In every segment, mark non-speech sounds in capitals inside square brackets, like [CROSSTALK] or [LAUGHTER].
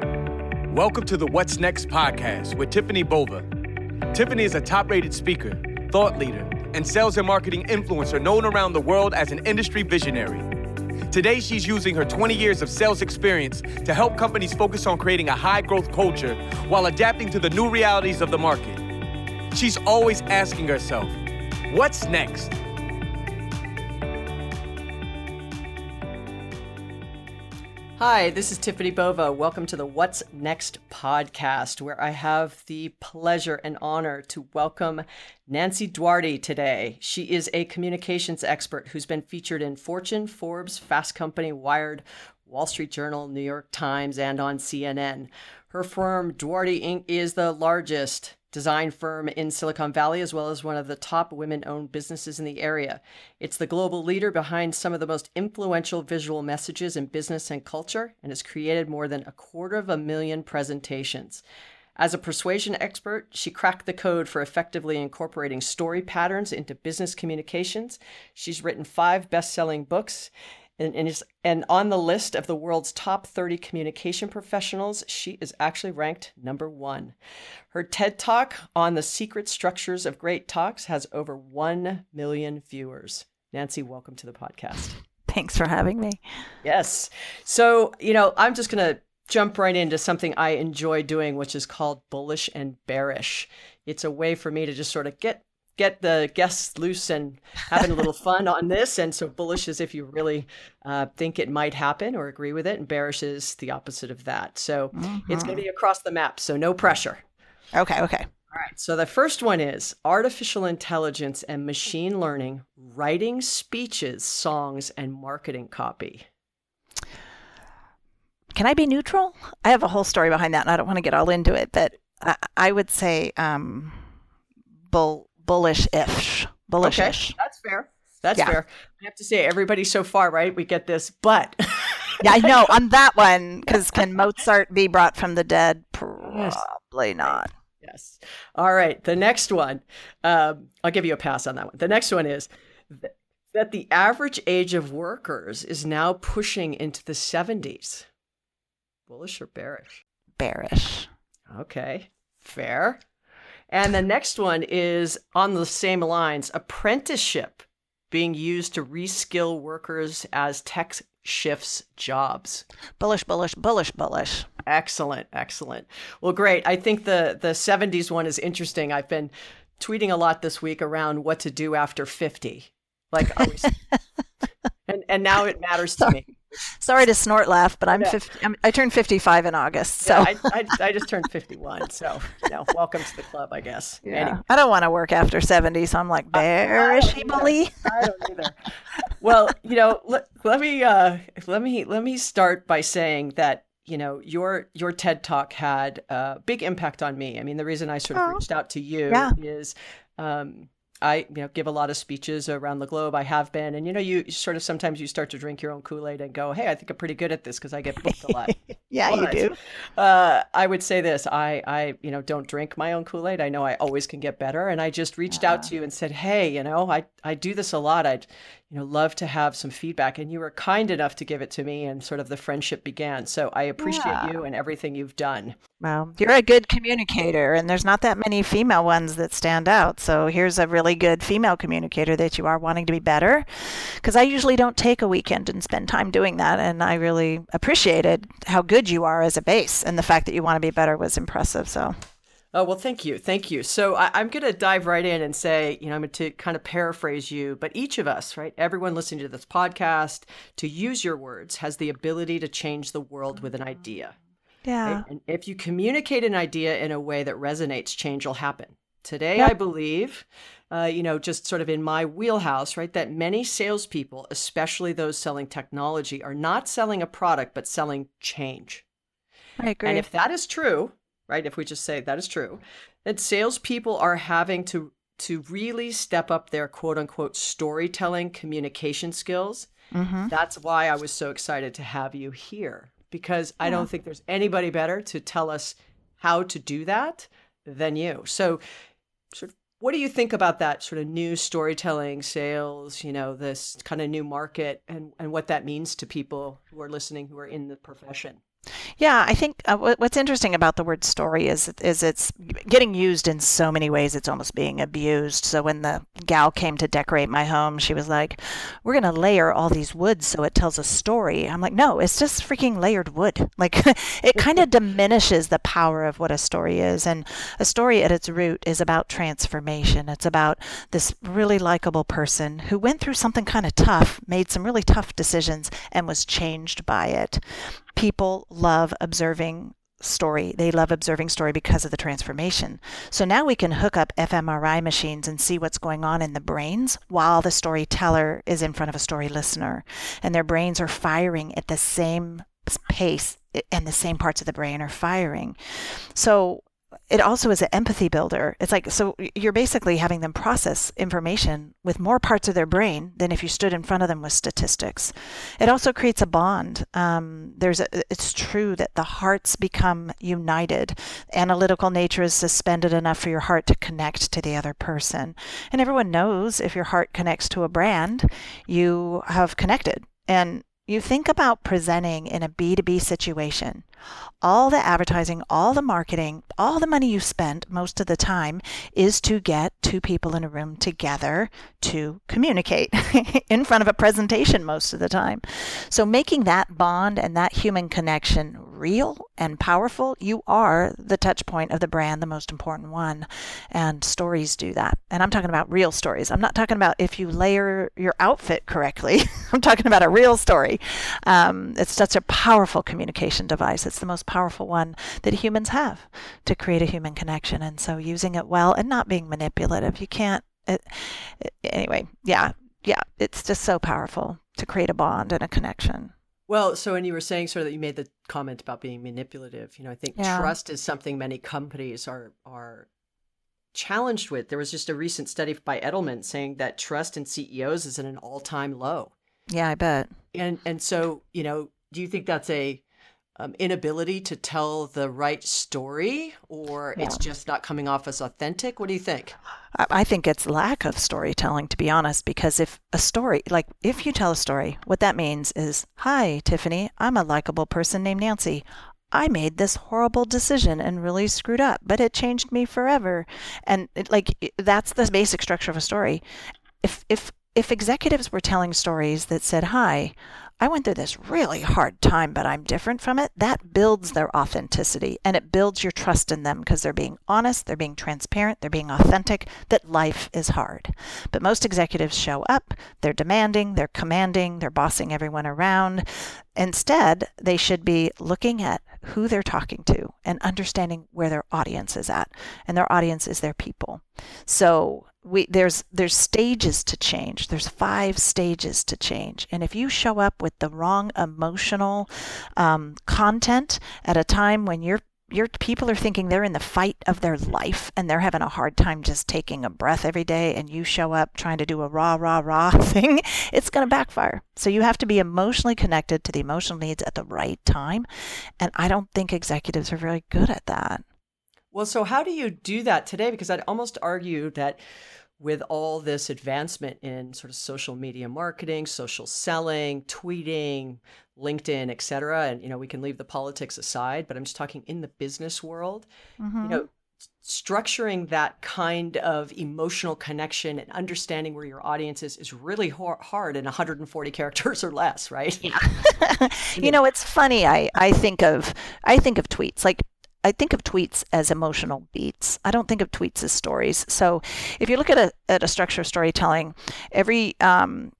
Welcome to the What's Next podcast with Tiffani Bova. Tiffani is a top rated speaker, thought leader, and sales and marketing influencer known around the world as an industry visionary. Today, she's using her 20 years of sales experience to help companies focus on creating a high growth culture while adapting to the new realities of the market. She's always asking herself, What's next? Hi, this is Tiffani Bova. Welcome to the What's Next podcast, where I have the pleasure and honor to welcome Nancy Duarte today. She is a communications expert who's been featured in Fortune, Forbes, Fast Company, Wired, Wall Street Journal, New York Times, and on CNN. Her firm, Duarte Inc., is the largest design firm in Silicon Valley, as well as one of the top women owned businesses in the area. It's the global leader behind some of the most influential visual messages in business and culture and has created more than a quarter of a million presentations. As a persuasion expert, she cracked the code for effectively incorporating story patterns into business communications. She's written five best selling books and, and, is, and on the list of the world's top 30 communication professionals, she is actually ranked number one. Her TED Talk on the secret structures of great talks has over 1 million viewers. Nancy, welcome to the podcast. Thanks for having me. Yes. So, you know, I'm just going to jump right into something I enjoy doing, which is called bullish and bearish. It's a way for me to just sort of get get the guests loose and having a little [LAUGHS] fun on this. And so bullish is if you really uh, think it might happen or agree with it, and bearish is the opposite of that. So mm-hmm. it's going to be across the map. So no pressure. Okay. Okay. All right. So the first one is artificial intelligence and machine learning writing speeches, songs, and marketing copy. Can I be neutral? I have a whole story behind that, and I don't want to get all into it, but I, I would say um, bull bullish-ish. Bullish-ish. Okay, that's fair. That's yeah. fair. I have to say, everybody so far, right? We get this, but. [LAUGHS] yeah, I know on [LAUGHS] that one because can Mozart be brought from the dead? Probably yes. not. Yes. All right. The next one, um, I'll give you a pass on that one. The next one is th- that the average age of workers is now pushing into the 70s. Bullish or bearish? Bearish. Okay. Fair. And the next one is on the same lines apprenticeship being used to reskill workers as tech shifts jobs. Bullish, bullish, bullish, bullish. Excellent, excellent. Well, great. I think the the 70s one is interesting. I've been tweeting a lot this week around what to do after 50. Like always. [LAUGHS] and and now it matters to me. [LAUGHS] Sorry to snort laugh, but I'm, yeah. 50, I'm i turned 55 in August. So yeah, I, I, I, just turned 51. So, you know, welcome to the club, I guess. Yeah. Anyway. I don't want to work after 70. So I'm like, bearishly. I, I don't either. well, you know, let, let me, uh, let me, let me start by saying that you know your your ted talk had a big impact on me i mean the reason i sort of oh, reached out to you yeah. is um, I you know give a lot of speeches around the globe. I have been, and you know, you sort of sometimes you start to drink your own Kool Aid and go, "Hey, I think I'm pretty good at this because I get booked a lot." [LAUGHS] yeah, but, you do. Uh, I would say this: I I you know don't drink my own Kool Aid. I know I always can get better, and I just reached uh-huh. out to you and said, "Hey, you know, I I do this a lot. I'd you know love to have some feedback," and you were kind enough to give it to me, and sort of the friendship began. So I appreciate yeah. you and everything you've done. Well, you're a good communicator, and there's not that many female ones that stand out. So here's a really good female communicator that you are wanting to be better. Because I usually don't take a weekend and spend time doing that, and I really appreciated how good you are as a base, and the fact that you want to be better was impressive. So. Oh, well, thank you. Thank you. So I, am going to dive right in and say, you know, I'm going to kind of paraphrase you, but each of us, right, everyone listening to this podcast, to use your words, has the ability to change the world with an idea. Yeah. Right? And if you communicate an idea in a way that resonates, change will happen. Today, yep. I believe, uh, you know, just sort of in my wheelhouse, right, that many salespeople, especially those selling technology, are not selling a product, but selling change. I agree. And if that is true, right, if we just say that is true, that salespeople are having to to really step up their quote unquote storytelling communication skills. Mm-hmm. That's why I was so excited to have you here because I don't think there's anybody better to tell us how to do that than you. So, sort of, what do you think about that sort of new storytelling, sales, you know, this kind of new market and, and what that means to people who are listening who are in the profession? Yeah, I think uh, what's interesting about the word story is is it's getting used in so many ways. It's almost being abused. So when the gal came to decorate my home, she was like, "We're gonna layer all these woods so it tells a story." I'm like, "No, it's just freaking layered wood." [LAUGHS] Like it kind of [LAUGHS] diminishes the power of what a story is. And a story at its root is about transformation. It's about this really likable person who went through something kind of tough, made some really tough decisions, and was changed by it people love observing story. They love observing story because of the transformation. So now we can hook up fMRI machines and see what's going on in the brains while the storyteller is in front of a story listener. And their brains are firing at the same pace and the same parts of the brain are firing. So it also is an empathy builder. It's like, so you're basically having them process information with more parts of their brain than if you stood in front of them with statistics. It also creates a bond. Um, there's a, it's true that the hearts become united. Analytical nature is suspended enough for your heart to connect to the other person. And everyone knows if your heart connects to a brand, you have connected. And you think about presenting in a B2B situation, all the advertising, all the marketing, all the money you spent most of the time is to get two people in a room together to communicate [LAUGHS] in front of a presentation most of the time. So making that bond and that human connection real and powerful, you are the touch point of the brand, the most important one. And stories do that. And I'm talking about real stories. I'm not talking about if you layer your outfit correctly. [LAUGHS] I'm talking about a real story. Um, it's such a powerful communication device. It's the most powerful one that humans have to create a human connection. And so using it well and not being manipulative. You can't. It, it, anyway, yeah, yeah, it's just so powerful to create a bond and a connection. Well, so when you were saying sort of that you made the comment about being manipulative, you know, I think yeah. trust is something many companies are are challenged with. There was just a recent study by Edelman saying that trust in CEOs is at an all-time low. Yeah, I bet. And and so, you know, do you think that's a um, inability to tell the right story or yeah. it's just not coming off as authentic? What do you think? I think it's lack of storytelling, to be honest, because if a story, like if you tell a story, what that means is, Hi, Tiffani, I'm a likable person named Nancy. I made this horrible decision and really screwed up, but it changed me forever. And it, like that's the basic structure of a story. If if if executives were telling stories that said, "Hi, I went through this really hard time, but I'm different from it, that builds their authenticity and it builds your trust in them because they're being honest, they're being transparent, they're being authentic, that life is hard. But most executives show up, they're demanding, they're commanding, they're bossing everyone around. Instead, they should be looking at who they're talking to and understanding where their audience is at. And their audience is their people. So we there's there's stages to change. There's five stages to change. And if you show up with the wrong emotional um, content at a time when you're your people are thinking they're in the fight of their life and they're having a hard time just taking a breath every day and you show up trying to do a rah rah rah [LAUGHS] thing it's going to backfire so you have to be emotionally connected to the emotional needs at the right time and i don't think executives are very good at that well so how do you do that today because i'd almost argue that with all this advancement in sort of social media marketing, social selling, tweeting, LinkedIn, et cetera, and you know we can leave the politics aside, but I'm just talking in the business world. Mm-hmm. You know, structuring that kind of emotional connection and understanding where your audience is is really hard in 140 characters or less, right? Yeah. [LAUGHS] [LAUGHS] you know, it's funny. I I think of I think of tweets like I think of tweets as emotional beats. I don't think of tweets as stories. So if you look at a, at a structure of storytelling, every um,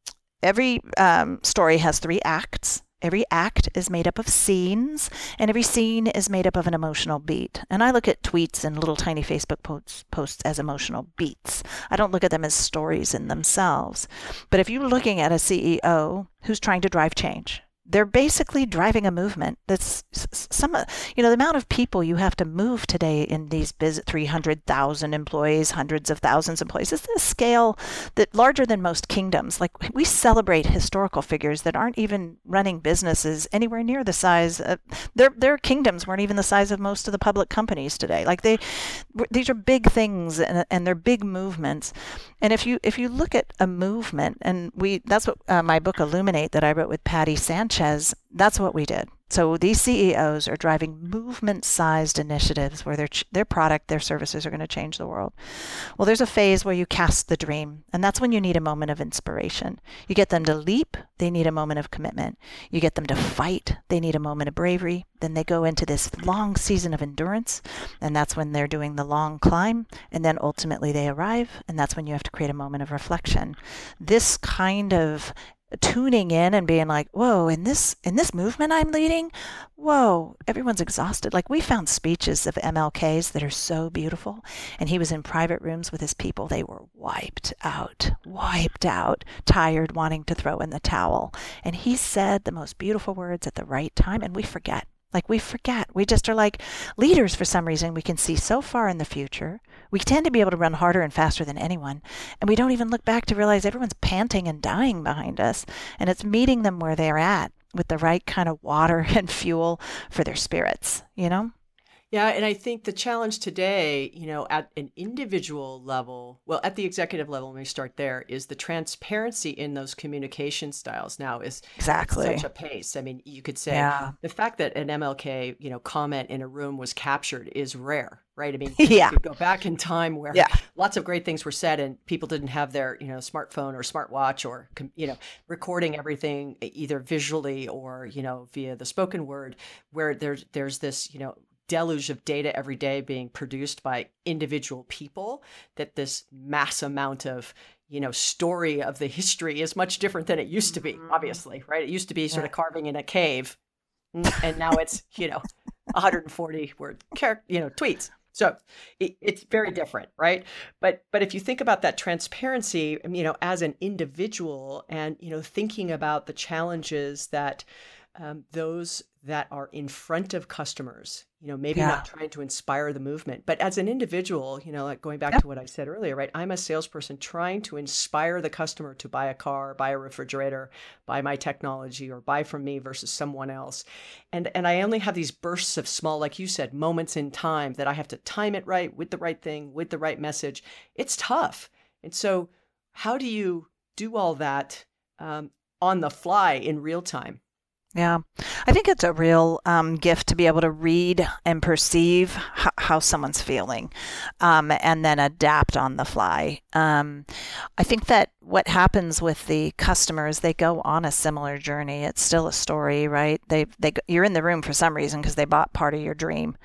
every um, story has three acts. Every act is made up of scenes, and every scene is made up of an emotional beat. And I look at tweets and little tiny Facebook posts, posts as emotional beats. I don't look at them as stories in themselves. But if you're looking at a CEO who's trying to drive change, they're basically driving a movement that's some you know the amount of people you have to move today in these biz 300,000 employees hundreds of thousands of employees it's a scale that larger than most kingdoms. Like we celebrate historical figures that aren't even running businesses anywhere near the size of, their their kingdoms weren't even the size of most of the public companies today. Like they these are big things and, and they're big movements. And if you if you look at a movement and we that's what uh, my book illuminate that I wrote with Patti Sanchez Sanchez, that's what we did. So these CEOs are driving movement-sized initiatives where their their product, their services are going to change the world. Well, there's a phase where you cast the dream, and that's when you need a moment of inspiration. You get them to leap, they need a moment of commitment. You get them to fight, they need a moment of bravery. Then they go into this long season of endurance, and that's when they're doing the long climb, and then ultimately they arrive, and that's when you have to create a moment of reflection. This kind of tuning in and being like, whoa, in this in this movement I'm leading, whoa, everyone's exhausted. Like we found speeches of MLK's that are so beautiful. And he was in private rooms with his people. They were wiped out, wiped out, tired, wanting to throw in the towel. And he said the most beautiful words at the right time, and we forget. Like we forget. We just are like leaders for some reason. We can see so far in the future. We tend to be able to run harder and faster than anyone. And we don't even look back to realize everyone's panting and dying behind us. And it's meeting them where they're at with the right kind of water [LAUGHS] and fuel for their spirits, you know? Yeah, and I think the challenge today, you know, at an individual level, well, at the executive level, let me start there, is the transparency in those communication styles now is exactly such a pace. I mean, you could say yeah. the fact that an MLK, you know, comment in a room was captured is rare, right? I mean, [LAUGHS] yeah. you go back in time where yeah. lots of great things were said and people didn't have their, you know, smartphone or smartwatch or, you know, recording everything either visually or, you know, via the spoken word where there's, there's this, you know, deluge of data every day being produced by individual people that this mass amount of you know story of the history is much different than it used to be mm-hmm. obviously right? It used to be sort of carving in a cave and now it's you know 140 word you know tweets. So it, it's very different right? But but if you think about that transparency you know as an individual and you know thinking about the challenges that um, those that are in front of customers you know maybe yeah. not trying to inspire the movement but as an individual you know like going back yep. to what i said earlier right i'm a salesperson trying to inspire the customer to buy a car buy a refrigerator buy my technology or buy from me versus someone else. And and i only have these bursts of small like you said moments in time that i have to time it right with the right thing with the right message. It's tough. And so how do you do all that um, on the fly in real time? Yeah, I think it's a real um, gift to be able to read and perceive h- how someone's feeling um, and then adapt on the fly. Um, I think that what happens with the customers they go on a similar journey. It's still a story right? They they you're in the room for some reason because they bought part of your dream.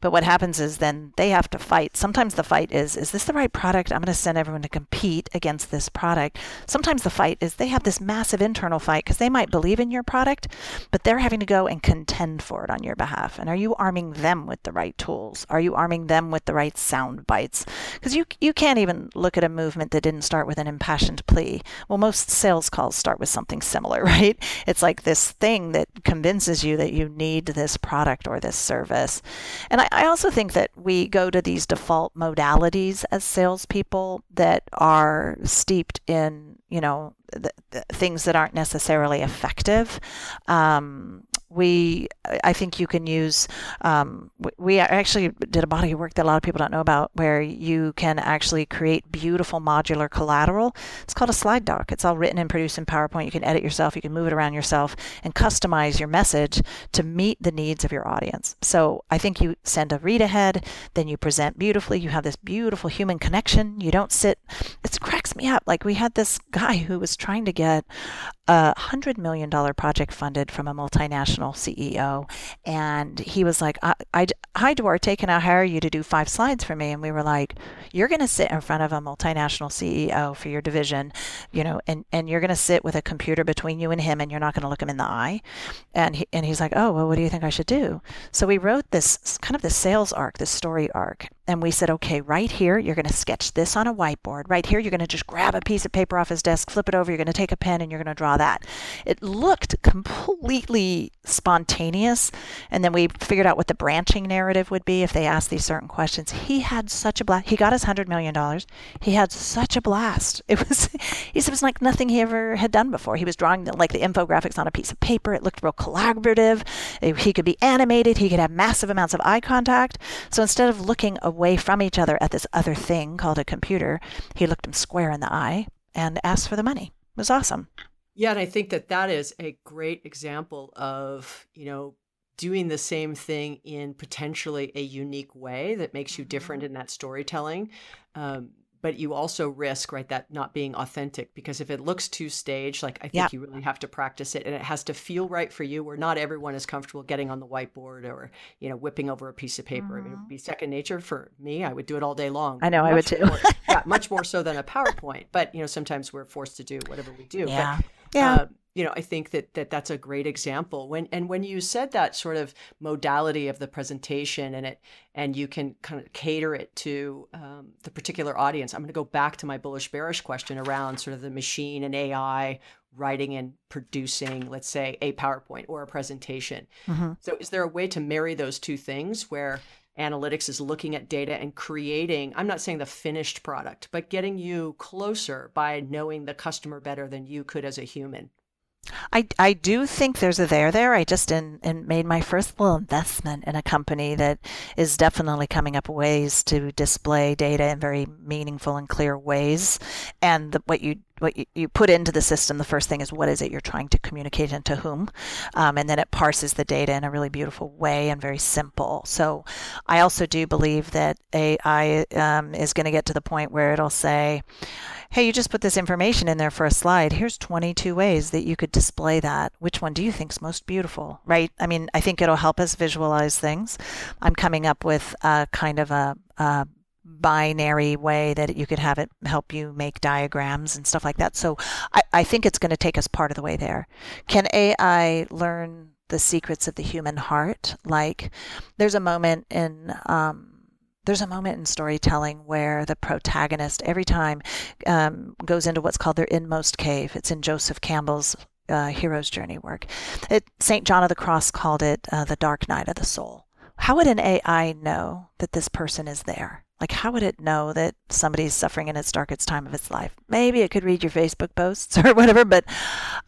But what happens is then they have to fight. Sometimes the fight is is this the right product? I'm going to send everyone to compete against this product. Sometimes the fight is they have this massive internal fight because they might believe in your product but they're having to go and contend for it on your behalf and are you arming them with the right tools are you arming them with the right sound bites because you you can't even look at a movement that didn't start with an impassioned plea. Well, most sales calls start with something similar, [LAUGHS] right? It's like this thing that convinces you that you need this product or this service. And I, I also think that we go to these default modalities as salespeople that are steeped in, you know, the, the things that aren't necessarily effective. Um, we i think you can use um, we actually did a body of work that a lot of people don't know about where you can actually create beautiful modular collateral. It's called a slide doc. It's all written and produced in powerpoint. You can edit yourself. You can move it around yourself and customize your message to meet the needs of your audience. So i think you send a read ahead then you present beautifully. You have this beautiful human connection. You don't sit it cracks me up. Like we had this guy who was trying to get a hundred million dollar project funded from a multinational CEO, and he was like, I, I, "Hi, Duarte, can I hire you to do five slides for me?" And we were like, "You're going to sit in front of a multinational CEO for your division, you know, and and you're going to sit with a computer between you and him, and you're not going to look him in the eye." And he, and he's like, "Oh, well, what do you think I should do?" So we wrote this kind of the sales arc, this story arc, and we said, "Okay, right here, you're going to sketch this on a whiteboard. Right here, you're going to just grab a piece of paper off his desk, flip it over. You're going to take a pen, and you're going to draw." that. It looked completely spontaneous. And then we figured out what the branching narrative would be if they asked these certain questions. He had such a blast. He got his $100 million. He had such a blast. [LAUGHS] It was, he said it was like nothing he ever had done before. He was drawing the, like the infographics on a piece of paper. It looked real collaborative. He could be animated. He could have massive amounts of eye contact. So instead of looking away from each other at this other thing called a computer, he looked him square in the eye and asked for the money. It was awesome. Yeah, and I think that that is a great example of, you know, doing the same thing in potentially a unique way that makes you different Mm-hmm. in that storytelling. Um, but you also risk right that not being authentic because if it looks too staged like i think Yep. you really have to practice it and it has to feel right for you where not everyone is comfortable getting on the whiteboard or you know whipping over a piece of paper i mean it would be second nature for me i would do it all day long Mm-hmm. I know, I would Much too. more- yeah much more so [LAUGHS] than a powerpoint but you know sometimes we're forced to do whatever we do Yeah. but Yeah. uh, you know, I think that, that that's a great example. When and when you said that sort of modality of the presentation and it and you can kind of cater it to um, the particular audience, I'm going to go back to my bullish bearish question around sort of the machine and AI writing and producing, let's say, a PowerPoint or a presentation. Mhm. So, is there a way to marry those two things where analytics is looking at data and creating i'm not saying the finished product but getting you closer by knowing the customer better than you could as a human I, I do think there's a there there. I just in, in made my first little investment in a company that is definitely coming up ways to display data in very meaningful and clear ways. And the, what you what you, you put into the system, the first thing is what is it you're trying to communicate and to whom, um, and then it parses the data in a really beautiful way and very simple. So I also do believe that AI um, is going to get to the point where it'll say hey, you just put this information in there for a slide. Here's 22 ways that you could display that. Which one do you think's most beautiful? Right? I mean, I think it'll help us visualize things. I'm coming up with a kind of a, a binary way that you could have it help you make diagrams and stuff like that. So I, I think it's going to take us part of the way there. Can AI learn the secrets of the human heart? Like, there's a moment in um, there's a moment in storytelling where the protagonist every time um, goes into what's called their inmost cave. It's in Joseph Campbell's uh, hero's journey work. It, Saint John of the Cross called it uh, the dark night of the soul. How would an AI know that this person is there? Like, how would it know that somebody's suffering in its darkest time of its life? Maybe it could read your Facebook posts [LAUGHS] or whatever, but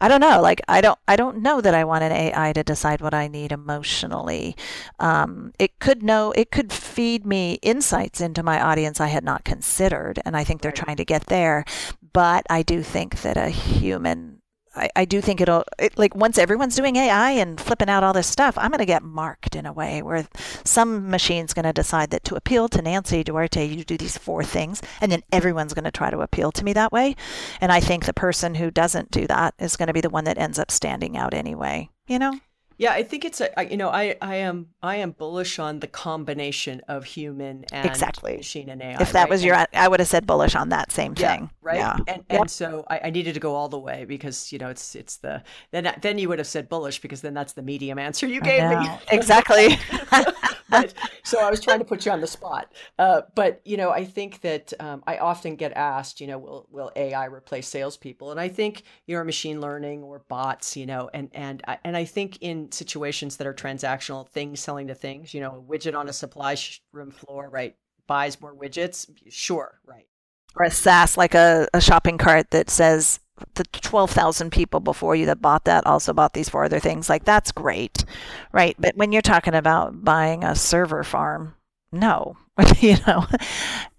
I don't know. Like, I don't, I don't know that I want an AI to decide what I need emotionally. Um, it could know, it could feed me insights into my audience I had not considered, and I think they're trying to get there. But I do think that a human I, I do think it'll it, like once everyone's doing AI and flipping out all this stuff, I'm going to get marked in a way where some machine's going to decide that to appeal to Nancy Duarte, you do these four things, and then everyone's going to try to appeal to me that way. And I think the person who doesn't do that is going to be the one that ends up standing out anyway. You know? Yeah, I think it's a you know I I am I am bullish on the combination of human and Exactly. machine and AI. if that right? was your, I would have said bullish on that same yeah, thing. right? Yeah. And Yep. and so I, I needed to go all the way because you know it's it's the then then you would have said bullish because then that's the medium answer you gave me. exactly. [LAUGHS] [LAUGHS] but, so I was trying to put you on the spot. Uh, but you know, I think that um, I often get asked, you know, will will AI replace salespeople? And I think you know, machine learning or bots, you know, and and I- and I think in situations that are transactional, things selling to things, you know, a widget on a supply room floor, right, buys more widgets. Sure, right. or a SaaS, like a, a shopping cart that says the 12,000 people before you that bought that also bought these four other things. Like, that's great, right? But when you're talking about buying a server farm, no, [LAUGHS] you know,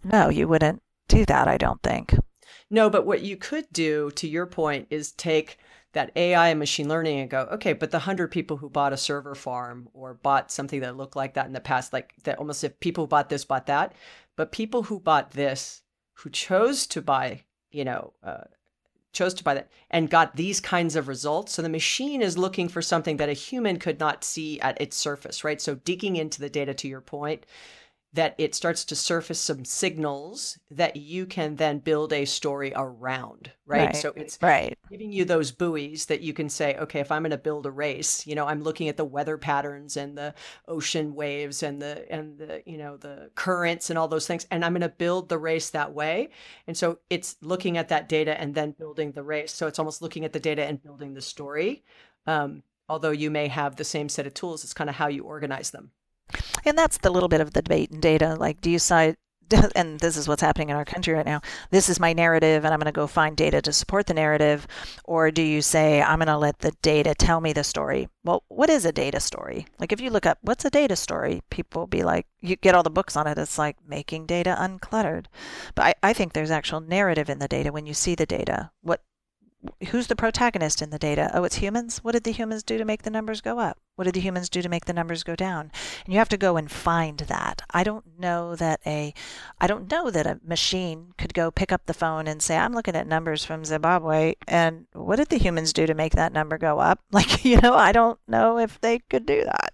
no, you wouldn't do that, I don't think. No, but what you could do, to your point, is take that AI and machine learning and go, okay, but the hundred people who bought a server farm or bought something that looked like that in the past, like that almost if people who bought this bought that, but people who bought this, who chose to buy, you know, uh, chose to buy that and got these kinds of results. So the machine is looking for something that a human could not see at its surface, right? So digging into the data to your point, that it starts to surface some signals that you can then build a story around, right? Right. So it's Right. giving you those buoys that you can say, okay, if I'm going to build a race, you know, I'm looking at the weather patterns and the ocean waves and the and the you know the currents and all those things, and I'm going to build the race that way. And so it's looking at that data and then building the race. So it's almost looking at the data and building the story. Um, although you may have the same set of tools, it's kind of how you organize them. And that's the little bit of the debate and data. Like, do you side, [LAUGHS] and this is what's happening in our country right now. This is my narrative, and I'm going to go find data to support the narrative. Or do you say, I'm going to let the data tell me the story? Well, what is a data story? Like, if you look up what's a data story, people will be like, you get all the books on it. It's like making data uncluttered. But I, I think there's actual narrative in the data when you see the data. What, who's the protagonist in the data? Oh, it's humans. What did the humans do to make the numbers go up? What did the humans do to make the numbers go down? And you have to go and find that. I don't know that a I don't know that a machine could go pick up the phone and say, I'm looking at numbers from Zimbabwe and what did the humans do to make that number go up? [LAUGHS] Like, you know, I don't know if they could do that.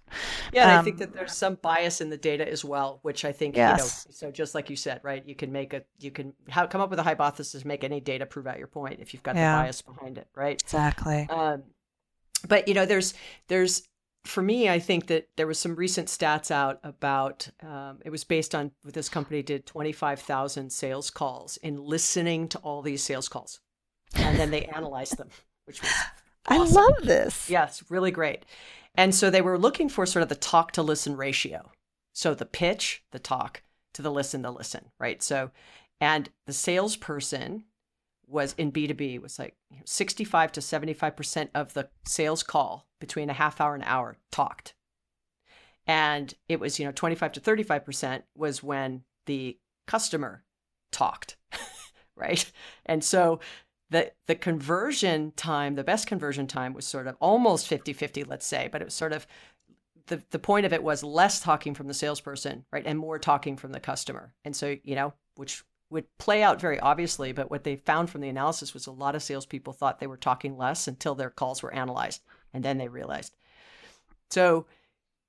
Yeah, um, I think that there's some bias in the data as well, which I think, yes. you know, so just like you said, right? You can make a you can come up with a hypothesis, make any data prove out your point if you've got yeah. the bias behind it, right? Exactly. Um, but you know, there's there's for me, I think that there was some recent stats out about um, it was based on this company did 25,000 sales calls in listening to all these sales calls. And then they analyzed them, which was awesome. I love this. Yes, really great. And so they were looking for sort of the talk to listen ratio. So the pitch, the talk, to the listen, the listen, right? So, and the salesperson was in B2B was like 65 to 75% of the sales call between a half hour and an hour talked. And it was, you know, 25 to 35% was when the customer talked, [LAUGHS] right? And so the the conversion time, the best conversion time was sort of almost 50-50, let's say, but it was sort of the, the point of it was less talking from the salesperson, right? And more talking from the customer. And so, you know, which would play out very obviously, but what they found from the analysis was a lot of salespeople thought they were talking less until their calls were analyzed, and then they realized. So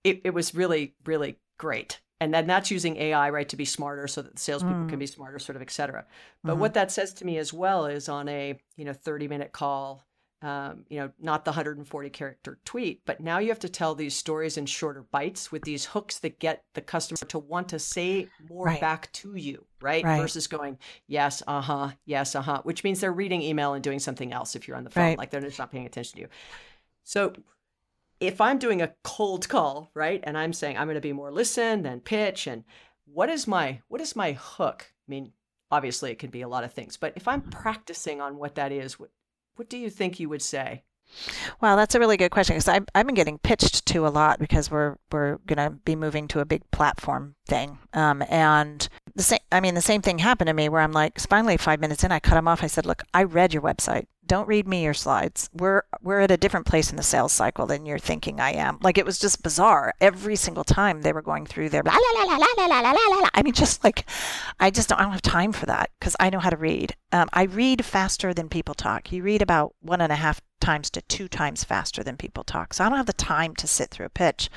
it, it was really, really great. And then that's using AI, right, to be smarter so that the salespeople mm. can be smarter, sort of, et cetera. But mm-hmm. what that says to me as well is on a, you know, 30 minute call, um, you know, not the 140 character tweet, but now you have to tell these stories in shorter bites with these hooks that get the customer to want to say more right. back to you, right? right? Versus going, yes, uh huh, yes, uh huh, which means they're reading email and doing something else if you're on the phone, right. like they're just not paying attention to you. So if I'm doing a cold call, right, and I'm saying I'm going to be more listen than pitch, and what is my what is my hook? I mean, obviously it can be a lot of things, but if I'm practicing on what that is, what what do you think you would say? Well, that's a really good question because I've, I've been getting pitched to a lot because we're we're going to be moving to a big platform thing, um, and the same. I mean, the same thing happened to me where I'm like, finally, five minutes in, I cut them off. I said, "Look, I read your website don't read me your slides. We're we're at a different place in the sales cycle than you're thinking I am. Like it was just bizarre. Every single time they were going through their la la la la la la la la la. I mean, just like I just don't I don't have time for that because I know how to read. Um, I read faster than people talk. You read about one and a half times to two times faster than people talk. So I don't have the time to sit through a pitch.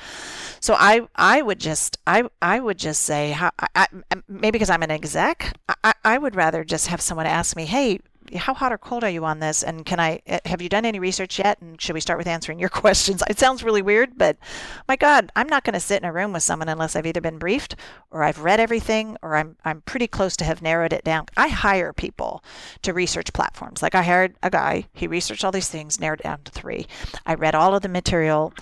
So I I would just I I would just say how I, I maybe because I'm an exec I, I would rather just have someone ask me, hey how hot or cold are you on this? And can I, eh, have you done any research yet? And should we start with answering your [LAUGHS] questions? It sounds really weird, but my God, I'm not going to sit in a room with someone unless I've either been briefed or I've read everything or I'm, I'm pretty close to have narrowed it down. I hire people to research platforms. Like I hired a guy, he researched all these things, narrowed down to three. I read all of the material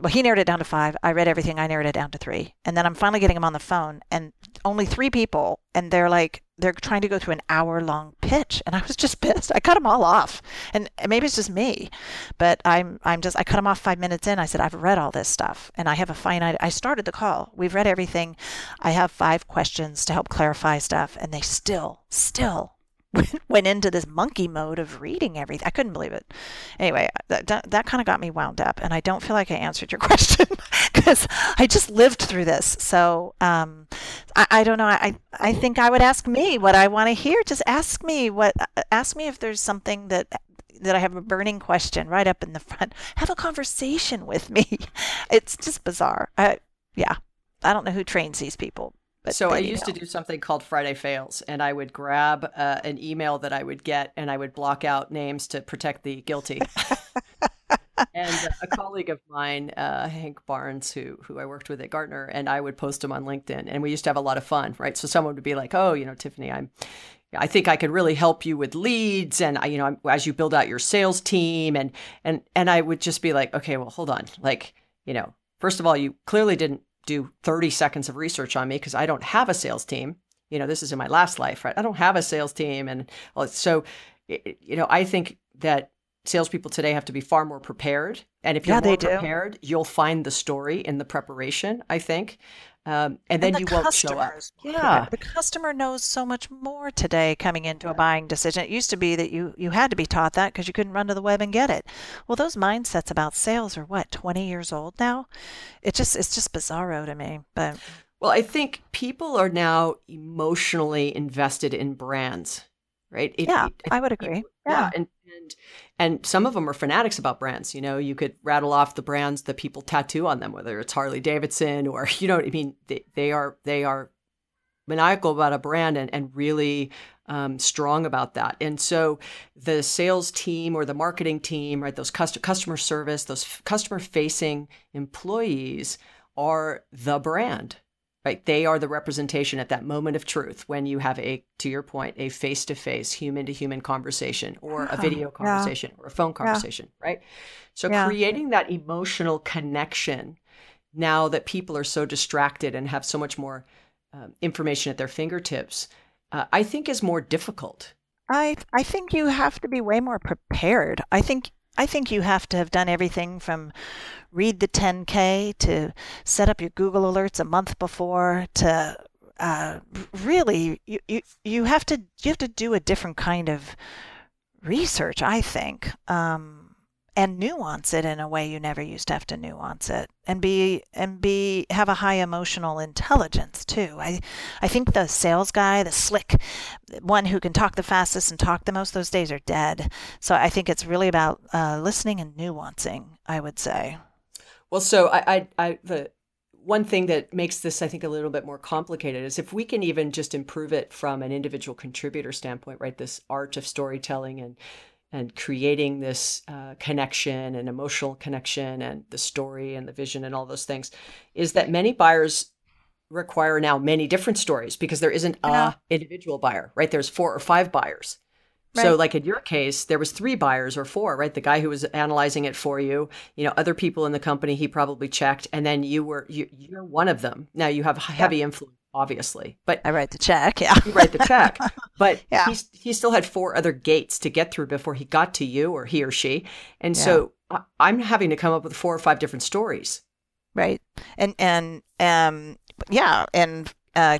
well, he narrowed it down to five. I read everything. I narrowed it down to three. And then I'm finally getting him on the phone, and only three people, and they're like, they're trying to go through an hour long pitch, and I was just [LAUGHS] pissed. I cut them all off, and maybe it's just me, but I'm I'm just I cut them off five minutes in. I said I've read all this stuff, and I have a finite. I started the call. We've read everything. I have five questions to help clarify stuff, and they still still [LAUGHS] went into this monkey mode of reading everything. I couldn't believe it. Anyway, that, that, that kind of got me wound up, and I don't feel like I answered your [LAUGHS] question because I just lived through this. So um, I, I don't know. I I think I would ask me what I want to hear. Just ask me what. Ask me if there's something that that I have a burning question right up in the front. [LAUGHS] Have a conversation with me. It's just bizarre. I, yeah, I don't know who trains these people, but so I used to do something called Friday Fails, and I would grab uh, an email that I would get, and I would block out names to protect the guilty. [LAUGHS] and a colleague of mine, uh, Hank Barnes, who who I worked with at Gartner, and I would post them on LinkedIn, and we used to have a lot of fun, right? So someone would be like, "Oh, you know, Tiffani, I'm." I think I could really help you with leads, and you know, as you build out your sales team, and and and I would just be like, okay, well, hold on, like, you know, first of all, you clearly didn't do 30 seconds of research on me because I don't have a sales team. You know, this is in my last life, right? I don't have a sales team. And so, you know, I think that salespeople today have to be far more prepared. And if you're Yeah, more they do. prepared, you'll find the story in the preparation, I think. Um, and then the you won't show up. Yeah. the customer knows so much more today coming into a buying decision. It used to be that you you had to be taught that because you couldn't run to the web and get it. Well, those mindsets about sales are what 20 years old now. It just it's just bizarro to me. But Well, I think people are now emotionally invested in brands, right? It- yeah, it- I would agree. yeah Yeah, and and and some of them are fanatics about brands you know you could rattle off the brands that people tattoo on them whether it's harley davidson or [LAUGHS] you know what i mean they, they are they are maniacal about a brand and, and really um, strong about that and so the sales team or the marketing team right those cust- customer service those customer facing employees are the brand right they are the representation at that moment of truth when you have a to your point a face-to-face human-to-human conversation or a Yeah, video yeah. conversation or a phone conversation right so Yeah. creating that emotional connection now that people are so distracted and have so much more um, information at their fingertips uh, i think is more difficult I I think you have to be way more prepared. I think I think you have to have done everything from read the 10K to set up your Google alerts a month before to uh, really you, you you have to you have to do a different kind of research. I think. Um, and nuance it in a way you never used to have to nuance it and be and be have a high emotional intelligence too. I i think the sales guy the slick one who can talk the fastest and talk the most those days are dead. So i think it's really about uh, listening and nuancing i would say. Well, so I, I, I, the one thing that makes this, I think, a little bit more complicated is if we can even just improve it from an individual contributor standpoint, right? This art of storytelling and and creating this uh, connection and emotional connection and the story and the vision and all those things, is that many buyers require now many different stories because there isn't a individual buyer, right? There's four or five buyers. So, like in your case, there was three buyers or four, right? The guy who was analyzing it for you, you know, other people in the company he probably checked, and then you were you, you're one of them. Now you have heavy influence, obviously, but i write the check yeah you write the check. [LAUGHS] But Yeah. he he still had four other gates to get through before he got to you or he or she, and so I- I'm having to come up with four or five different stories. right and and um yeah and uh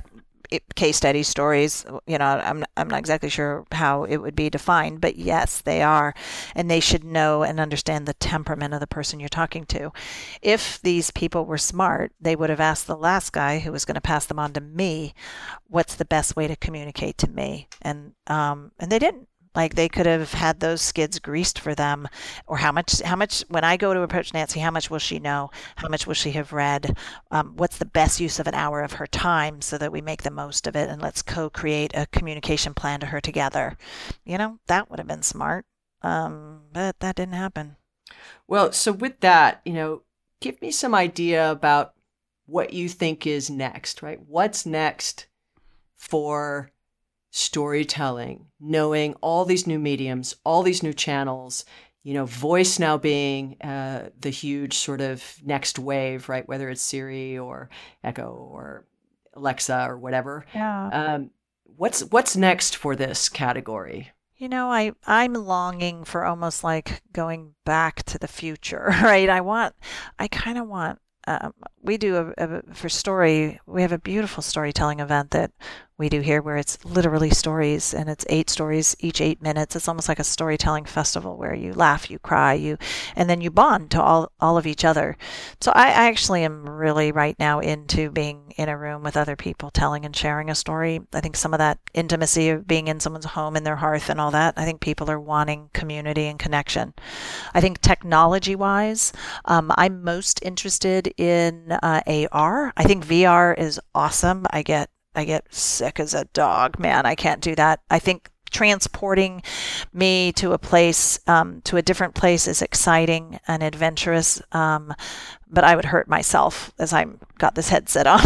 case study stories you know I'm, I'm not exactly sure how it would be defined but yes they are. And they should know and understand the temperament of the person you're talking to. If these people were smart they would have asked the last guy who was going to pass them on to me what's the best way to communicate to me? And um and they didn't like they could have had those skids greased for them or how much how much when i go to approach nancy how much will she know? How much will she have read? Um, what's the best use of an hour of her time so that we make the most of it and let's co-create a communication plan to her together? You know that would have been smart um, but that didn't happen. Well, so with that, you know, give me some idea about what you think is next, right? What's next for storytelling, knowing all these new mediums, all these new channels, you know, voice now being uh, the huge sort of next wave, right? Whether it's Siri or Echo or Alexa or whatever. yeah Um, what's what's next for this category? You know, I I'm longing for almost like going back to the future, [LAUGHS] right? I want, I kind of want. Um, we do a, a for story. We have a beautiful storytelling event that we do here, where it's literally stories, and it's eight stories each eight minutes. It's almost like a storytelling festival where you laugh, you cry, you, and then you bond to all all of each other. So I, I actually am really right now into being in a room with other people, telling and sharing a story. I think some of that intimacy of being in someone's home and their hearth and all that. I think people are wanting community and connection. I think technology wise, um, I'm most interested in uh, AR. I think VR is awesome. I get I get sick as a dog, man. I can't do that. I think transporting me to a place, um, to a different place, is exciting and adventurous. Um, but I would hurt myself as I got this headset on.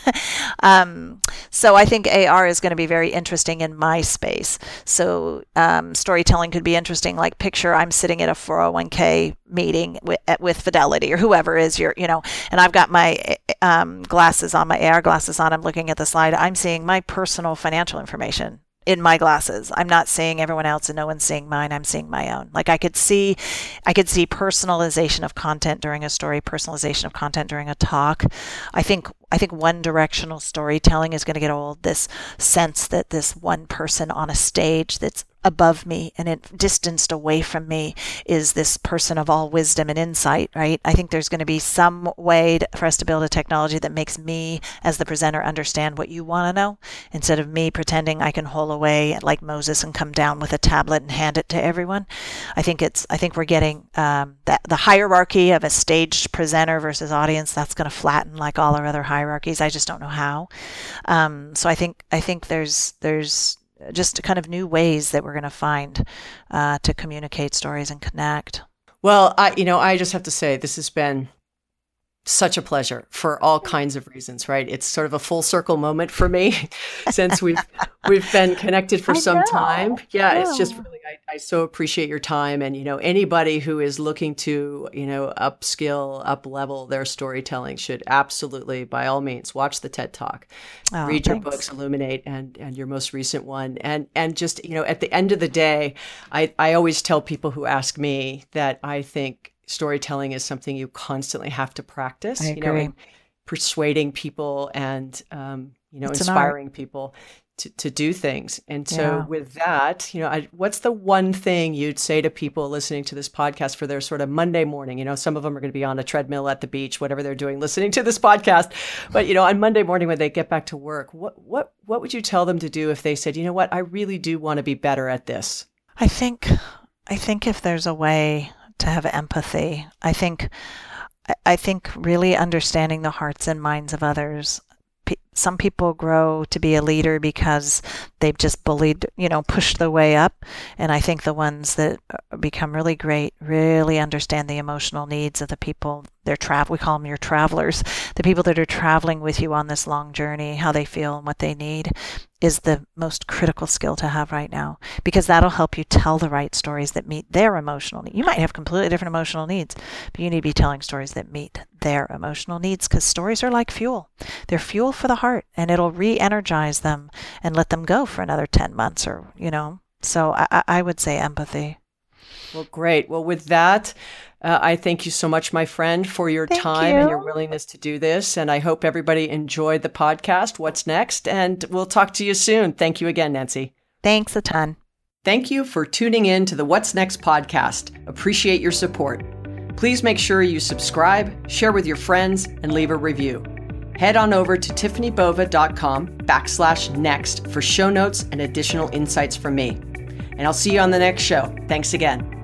[LAUGHS] um, so I think AR is going to be very interesting in my space. So um, storytelling could be interesting. Like picture I'm sitting at a 401k meeting with, with Fidelity or whoever is your, you know, and I've got my um, glasses on, my AR glasses on. I'm looking at the slide. I'm seeing my personal financial information in my glasses. I'm not seeing everyone else and no one's seeing mine. I'm seeing my own. Like I could see I could see personalization of content during a story, personalization of content during a talk. I think I think one directional storytelling is going to get old. This sense that this one person on a stage that's above me and it distanced away from me is this person of all wisdom and insight, right? I think there's going to be some way to, for us to build a technology that makes me, as the presenter, understand what you want to know instead of me pretending I can hole away like Moses and come down with a tablet and hand it to everyone. I think it's, I think we're getting um, that the hierarchy of a staged presenter versus audience that's going to flatten like all our other hierarchies. I just don't know how. Um, so I think, I think there's, there's, just kind of new ways that we're going to find uh, to communicate stories and connect. Well, I, you know, I just have to say this has been such a pleasure for all kinds of reasons, right? It's sort of a full circle moment for me [LAUGHS] since we've we've been connected for I some know. time. Yeah, it's just really I, I so appreciate your time and you know anybody who is looking to, you know, upskill, up level their storytelling should absolutely by all means watch the TED Talk. Oh, read your books Illuminate and and your most recent one and and just, you know, at the end of the day, I I always tell people who ask me that I think storytelling is something you constantly have to practice. I You know, agree. persuading people and um, you know It's inspiring people to, to do things. And so Yeah. with that, you know, I, what's the one thing you'd say to people listening to this podcast for their sort of Monday morning? You know, some of them are going to be on a treadmill at the beach, whatever they're doing, listening to this podcast. But you know, on Monday morning when they get back to work, what what what would you tell them to do if they said, you know what, I really do want to be better at this? I think I think if there's a way to have empathy, I think I- think really understanding the hearts and minds of others. Some people grow to be a leader because they've just bullied, you know, pushed their way up. And I think the ones that uh, become really great really understand the emotional needs of the people they're travel. We call them your travelers, the people that are traveling with you on this long journey, how they feel and what they need is the most critical skill to have right now because that'll help you tell the right stories that meet their emotional needs. You might have completely different emotional needs, but you need to be telling stories that meet their emotional needs because stories are like fuel. They're fuel for the heart and it'll re energize them and let them go for another 10 months or, you know. So I, I- I would say empathy. Well, great. Well, with that, uh, I thank you so much, my friend, for your Thank time and your willingness to do this. And I hope everybody enjoyed the podcast. What's next? And we'll talk to you soon. Thank you again, Nancy. Thanks a ton. Thank you for tuning in to the What's Next podcast. Appreciate your support. Please make sure you subscribe, share with your friends, and leave a review. Head on over to tiffanibova.com backslash next for show notes and additional insights from me. And I'll see you on the next show. Thanks again.